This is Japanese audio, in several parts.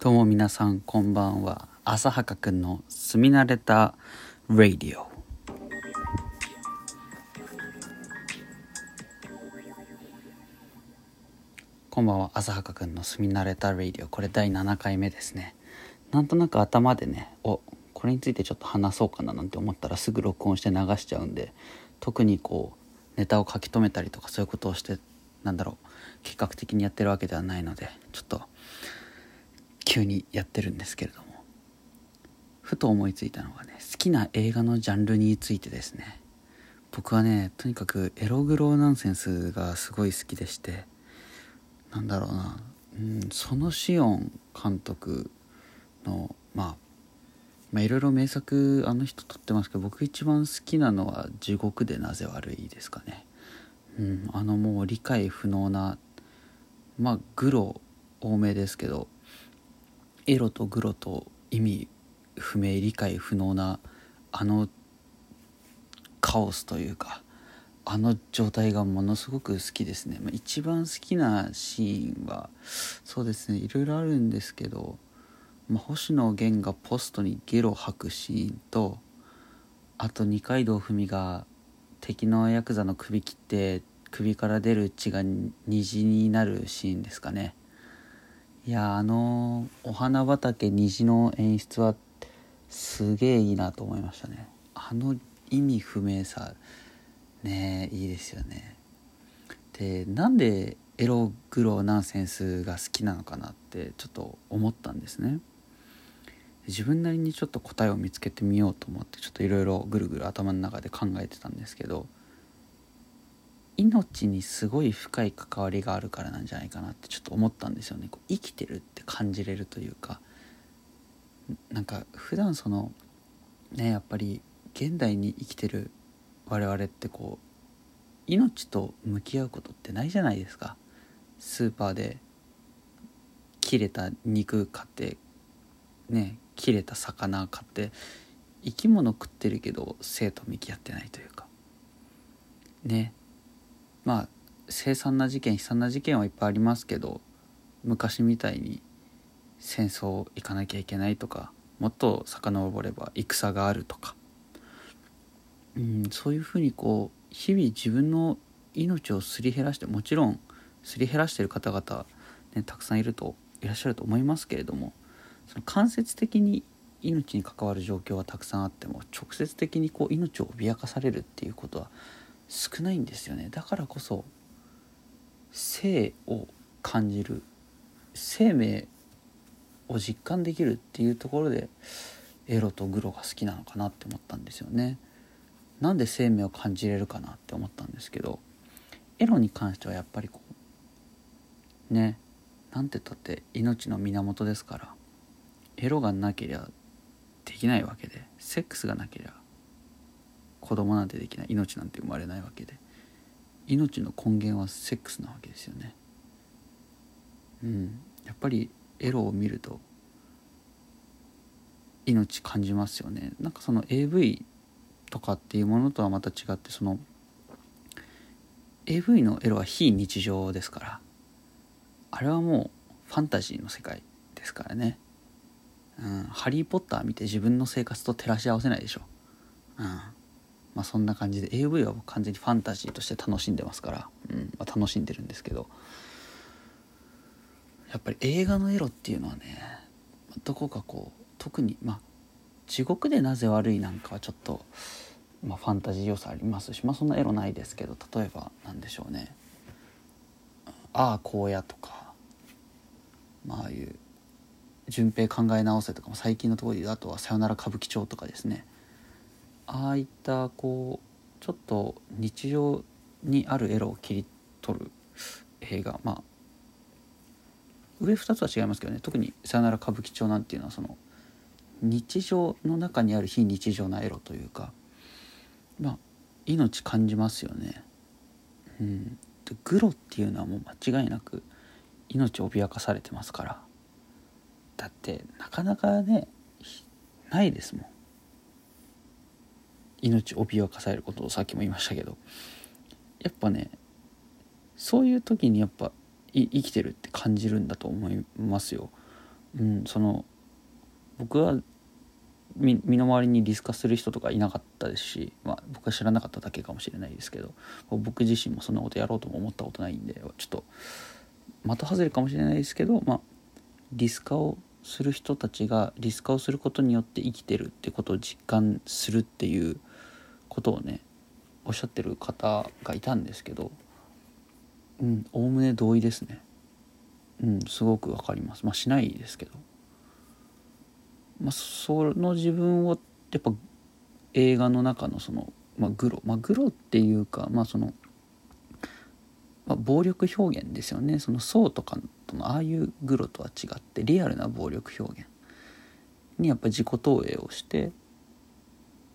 どうも皆さんこんばんは。浅はかくんの住み慣れたラディオこんばんは。浅はかくんの住み慣れたラディオこれ第7回目ですね。なんとなく頭でねおこれについてちょっと話そうかななんて思ったらすぐ録音して流しちゃうんで特にこうネタを書き留めたりとかそういうことをしてなんだろう計画的にやってるわけではないのでちょっと急にやってるんですけれども。ふと思いついたのがね好きな映画のジャンルについてですね。僕はねとにかくエログロナンセンスがすごい好きでしてなんだろうな、うん、そのシオン監督のまあまあいろいろ名作あの人撮ってますけど僕一番好きなのは「地獄でなぜ悪い」ですかね。うん、あのもう理解不能なまあグロ多めですけどエロとグロと意味不明理解不能なあのカオスというかあの状態がものすごく好きですね、まあ、一番好きなシーンはそうですねいろいろあるんですけど、まあ、星野源がポストにゲロ吐くシーンとあと二階堂ふみが敵のヤクザの首切って首から出る血が虹になるシーンですかね。いやあのお花畑虹の演出はすげえいいなと思いましたね。あの意味不明さねいいですよね。でなんでエログロナンセンスが好きなのかなってちょっと思ったんですね。自分なりにちょっと答えを見つけてみようと思ってちょっといろいろぐるぐる頭の中で考えてたんですけど命にすごい深い関わりがあるからなんじゃないかなってちょっと思ったんですよね。こう生きてるって感じれるというか。なんか普段そのねやっぱり現代に生きてる我々ってこう命と向き合うことってないじゃないですか。スーパーで切れた肉買ってね切れた魚買って生き物食ってるけど生と向き合ってないというか。ね。まあ凄惨な事件悲惨な事件はいっぱいありますけど昔みたいに戦争行かなきゃいけないとかもっと遡れば戦があるとか、うん、そういうふうにこう日々自分の命をすり減らしてもちろんすり減らしてる方々、ね、たくさんいるといらっしゃると思いますけれどもその間接的に命に関わる状況はたくさんあっても直接的にこう命を脅かされるっていうことは少ないんですよね。だからこそ生を感じる生命を実感できるっていうところでエロとグロが好きなのかなって思ったんですよね。なんで生命を感じれるかなって思ったんですけどエロに関してはやっぱりこうねなんて言ったって命の源ですからエロがなけりゃできないわけでセックスがなけりゃ子供なんてできない。命なんて生まれないわけで。命の根源はセックスなわけですよね。うん。やっぱりエロを見ると命感じますよね。なんかその AV とかっていうものとはまた違ってその AV のエロは非日常ですからあれはもうファンタジーの世界ですからね。うん、ハリー・ポッター見て自分の生活と照らし合わせないでしょ。うん。まあそんな感じで AV は完全にファンタジーとして楽しんでますから、うんまあ、楽しんでるんですけどやっぱり映画のエロっていうのはねどこかこう特にまあ地獄でなぜ悪いなんかはちょっと、まあ、ファンタジー要素ありますしまあそんなエロないですけど例えば何でしょうね「ああ荒野」とかまああいう「順平考え直せ」とかも最近のところであとは「さよなら歌舞伎町」とかですね。ああいったこうちょっと日常にあるエロを切り取る映画。まあ上2つは違いますけどね。特に「さよなら歌舞伎町」なんていうのはその日常の中にある非日常なエロというか。まあ命感じますよね。うん、でグロっていうのはもう間違いなく命を脅かされてますから。だってなかなかねないですもん。命を脅かされることをさっきも言いましたけどやっぱねそういう時にやっぱ生きてるって感じるんだと思いますよ。うんその僕は身の回りにリス化する人とかいなかったですし、まあ、僕は知らなかっただけかもしれないですけど僕自身もそんなことやろうとも思ったことないんでちょっと的外れかもしれないですけど、まあ、リス化をする人たちがリス化をすることによって生きてるってことを実感するっていうことをねおっしゃってる方がいたんですけどうんおおむね同意ですね。うんすごくわかります。まあしないですけど。まあその自分をやっぱ映画の中のその、まあ、グロまあグロっていうかまあその、まあ、暴力表現ですよね。その層とかとのああいうグロとは違ってリアルな暴力表現にやっぱ自己投影をして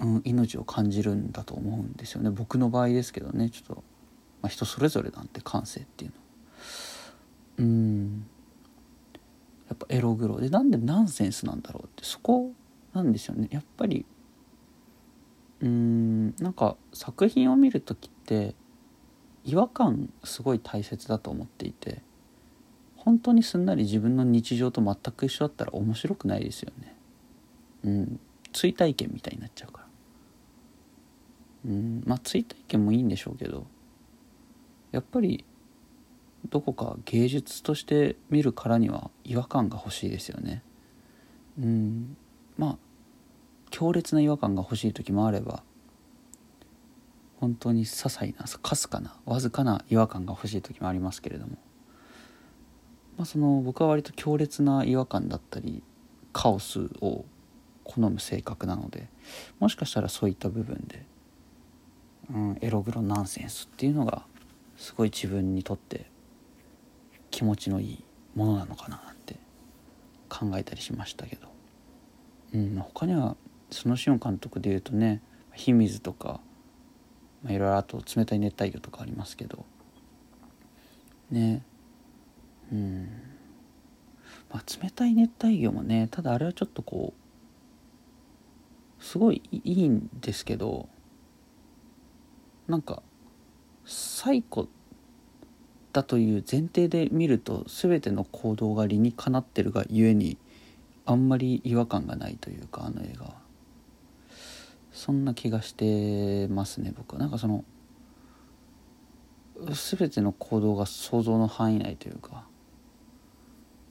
うん、命を感じるんだと思うんですよね。僕の場合ですけどね。ちょっと、まあ、人それぞれなんて感性っていうの。うん。やっぱエログロ。でなんでナンセンスなんだろうって。そこなんですよね。やっぱりうんなんか作品を見る時って違和感すごい大切だと思っていて本当にすんなり自分の日常と全く一緒だったら面白くないですよね。うん。追体験みたいになっちゃうから。うんまあ追体験もいいんでしょうけどやっぱりどこか芸術として見るからには違和感が欲しいですよね。うんまあ強烈な違和感が欲しい時もあれば本当に些細なかすかなわずかな違和感が欲しい時もありますけれども、まあ、その僕は割と強烈な違和感だったりカオスを好む性格なのでもしかしたらそういった部分でうん、エログロナンセンスっていうのがすごい自分にとって気持ちのいいものなのかななんて考えたりしましたけど、うん、他にはそのシオン監督でいうとね「秘水」とか、まあ、いろいろあと「冷たい熱帯魚」とかありますけど。ね。うん。まあ冷たい熱帯魚もねただあれはちょっとこうすごいいいんですけどなんか最古だという前提で見ると全ての行動が理にかなってるがゆえにあんまり違和感がないというかあの映画は。そんな気がしてますね僕は。なんかその全ての行動が想像の範囲内というか。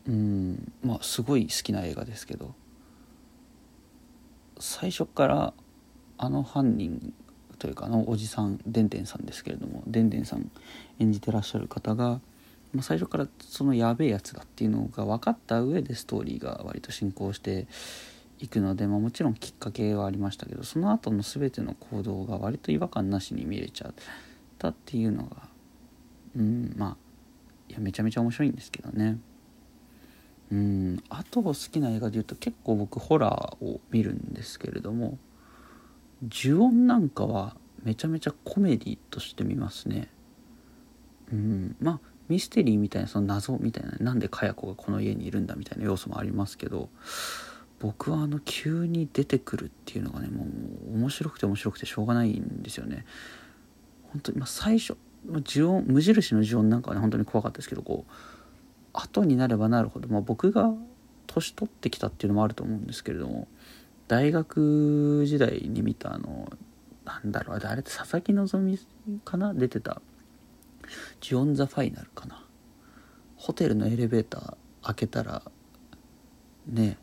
うんまあすごい好きな映画ですけど。最初からあの犯人というかあのおじさんでんでんさんですけれどもでんでんさん演じてらっしゃる方が、まあ、最初からそのやべえやつだっていうのが分かった上でストーリーが割と進行していくので、まあ、もちろんきっかけはありましたけどその後の全ての行動が割と違和感なしに見れちゃったっていうのがうんまあいやめちゃめちゃ面白いんですけどね。うんあと好きな映画で言うと結構僕ホラーを見るんですけれども呪音なんかはめちゃめちゃコメディとして見ますね。うん。まあミステリーみたいなその謎みたいななんでかや子がこの家にいるんだみたいな要素もありますけど僕はあの急に出てくるっていうのがねもう面白くて面白くてしょうがないんですよね。本当にまあ最初呪音無印の呪音なんかはね本当に怖かったですけどこう後になればなるほど、まあ、僕が年取ってきたっていうのもあると思うんですけれども大学時代に見たあのなんだろうあれって佐々木希かな？出てた「ジオン・ザ・ファイナル」かな？ホテルのエレベーター開けたらね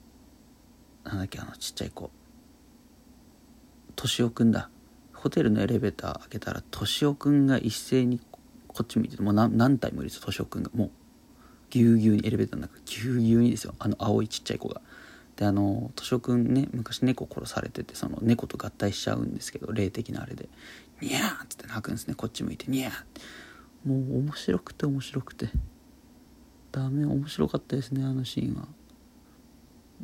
なんだっけあのちっちゃい子。敏夫くんだ。ホテルのエレベーター開けたら敏夫くんが一斉にこっち見ててもう何何体もいるんですよ敏夫くんが。もうぎゅうぎゅうにエレベーターの中ぎゅうぎゅうにですよあの青いちっちゃい子が。であの敏夫君ね昔猫殺されててその猫と合体しちゃうんですけど霊的なあれで「ニャー!」っつって泣くんですね。こっち向いて「ニャー!」もう面白くて面白くて。ダメ面白かったですねあのシーンは。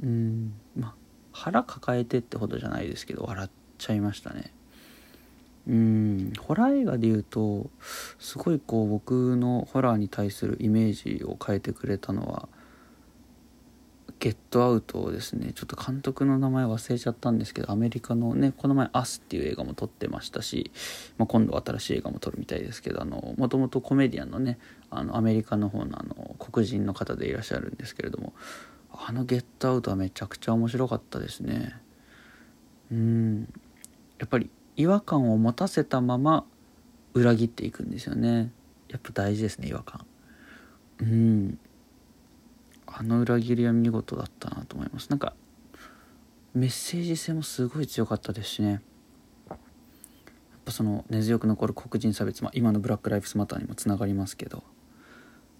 うん。まあ腹抱えてってほどじゃないですけど笑っちゃいましたね。うん。ホラー映画でいうとすごいこう僕のホラーに対するイメージを変えてくれたのは「ゲットアウトですねちょっと監督の名前忘れちゃったんですけどアメリカのねこの前「アス」っていう映画も撮ってましたし、まあ、今度新しい映画も撮るみたいですけどもともとコメディアンのねあのアメリカの方のあの黒人の方でいらっしゃるんですけれどもあの「ゲットアウト」はめちゃくちゃ面白かったですね。うん。やっぱり違和感を持たせたまま裏切っていくんですよね。やっぱ大事ですね違和感。うん。あの裏切りは見事だったなと思います。なんかメッセージ性もすごい強かったですしね。やっぱその根強く残る黒人差別、まあ、今の「ブラック・ライフスマター」にもつながりますけど。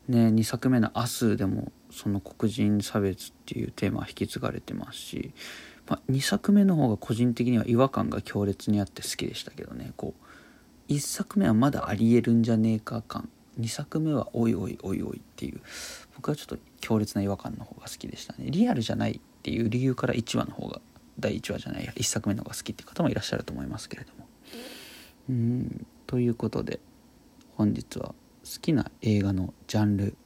ね2作目の「明日」でもその黒人差別っていうテーマは引き継がれてますし、まあ、2作目の方が個人的には違和感が強烈にあって好きでしたけどね。こう1作目はまだありえるんじゃねえか感。2作目はおいおいおいおいっていう。僕はちょっと強烈な違和感の方が好きでしたね。リアルじゃないっていう理由から1話の方が第1話じゃない1作目の方が好きっていう方もいらっしゃると思いますけれども。うん。ということで本日は好きな映画のジャンル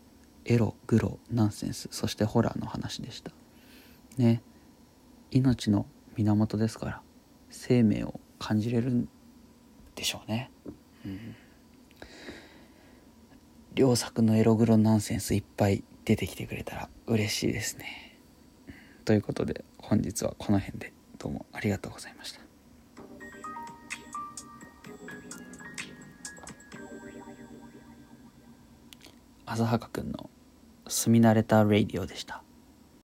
エログロナンセンスそしてホラーの話でした。ね。命の源ですから生命を感じれるんでしょうね。うん。両作のエログロナンセンスいっぱい出てきてくれたら嬉しいですね。ということで本日はこの辺でどうもありがとうございました。浅はかくんの住み慣れたラディオでした。